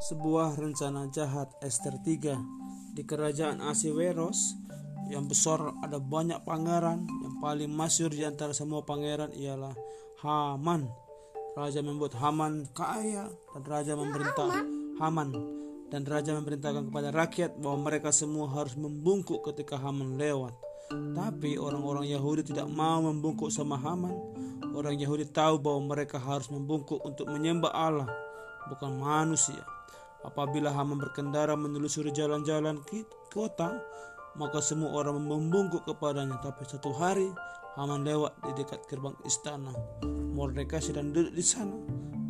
sebuah rencana jahat Esther 3 di kerajaan Asiweros yang besar ada banyak pangeran yang paling masyur di antara semua pangeran ialah Haman. Raja membuat Haman kaya dan raja memerintah Haman. Dan raja memerintahkan kepada rakyat bahwa mereka semua harus membungkuk ketika Haman lewat. Tapi orang-orang Yahudi tidak mau membungkuk sama Haman. Orang Yahudi tahu bahwa mereka harus membungkuk untuk menyembah Allah bukan manusia Apabila Haman berkendara menelusuri jalan-jalan kota, maka semua orang membungkuk kepadanya. Tapi satu hari Haman lewat di dekat gerbang istana. Mordeka sedang duduk di sana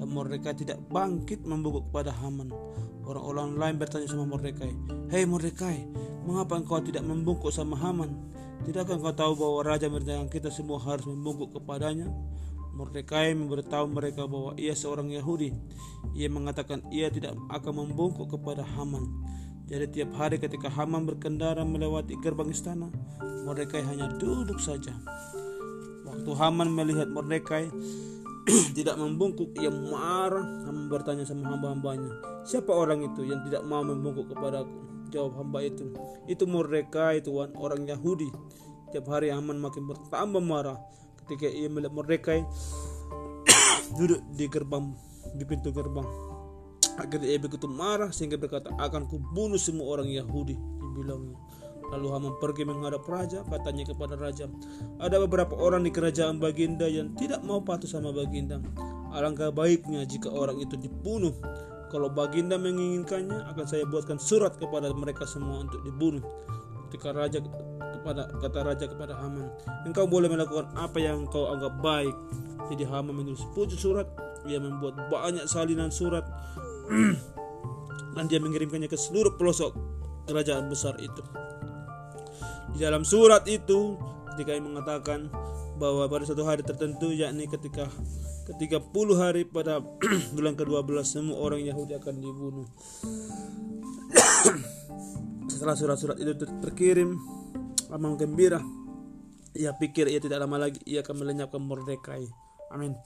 dan Mordeka tidak bangkit membungkuk kepada Haman. Orang-orang lain bertanya sama Mordekai, Hei Mordekai, mengapa engkau tidak membungkuk sama Haman? Tidakkah engkau tahu bahwa Raja merintahkan kita semua harus membungkuk kepadanya? Mordekai memberitahu mereka bahwa ia seorang Yahudi. Ia mengatakan ia tidak akan membungkuk kepada Haman. Jadi tiap hari ketika Haman berkendara melewati gerbang istana, Mordekai hanya duduk saja. Waktu Haman melihat Mordekai tidak membungkuk, ia marah. Haman bertanya sama hamba-hambanya, siapa orang itu yang tidak mau membungkuk kepadaku? Jawab hamba itu, itu Mordekai tuan, orang Yahudi. Tiap hari Haman makin bertambah marah ketika ia melihat Mordekai duduk di gerbang di pintu gerbang. Akhirnya ia begitu marah sehingga berkata akan kubunuh semua orang Yahudi dibilangnya lalu Haman pergi menghadap raja katanya kepada raja ada beberapa orang di kerajaan Baginda yang tidak mau patuh sama Baginda? Alangkah baiknya jika orang itu dibunuh? Kalau Baginda menginginkannya akan saya buatkan surat kepada mereka semua untuk dibunuh ketika raja kepada kata raja kepada Haman engkau boleh melakukan apa yang engkau anggap baik. Jadi Haman menulis pucuk surat ia membuat banyak salinan surat dan dia mengirimkannya ke seluruh pelosok kerajaan besar itu. Di dalam surat itu ketika ia mengatakan bahwa pada satu hari tertentu yakni ketika ketika puluh hari pada bulan ke-12 semua orang Yahudi akan dibunuh setelah surat-surat itu terkirim Haman gembira ia pikir ia tidak lama lagi ia akan melenyapkan Mordekai amin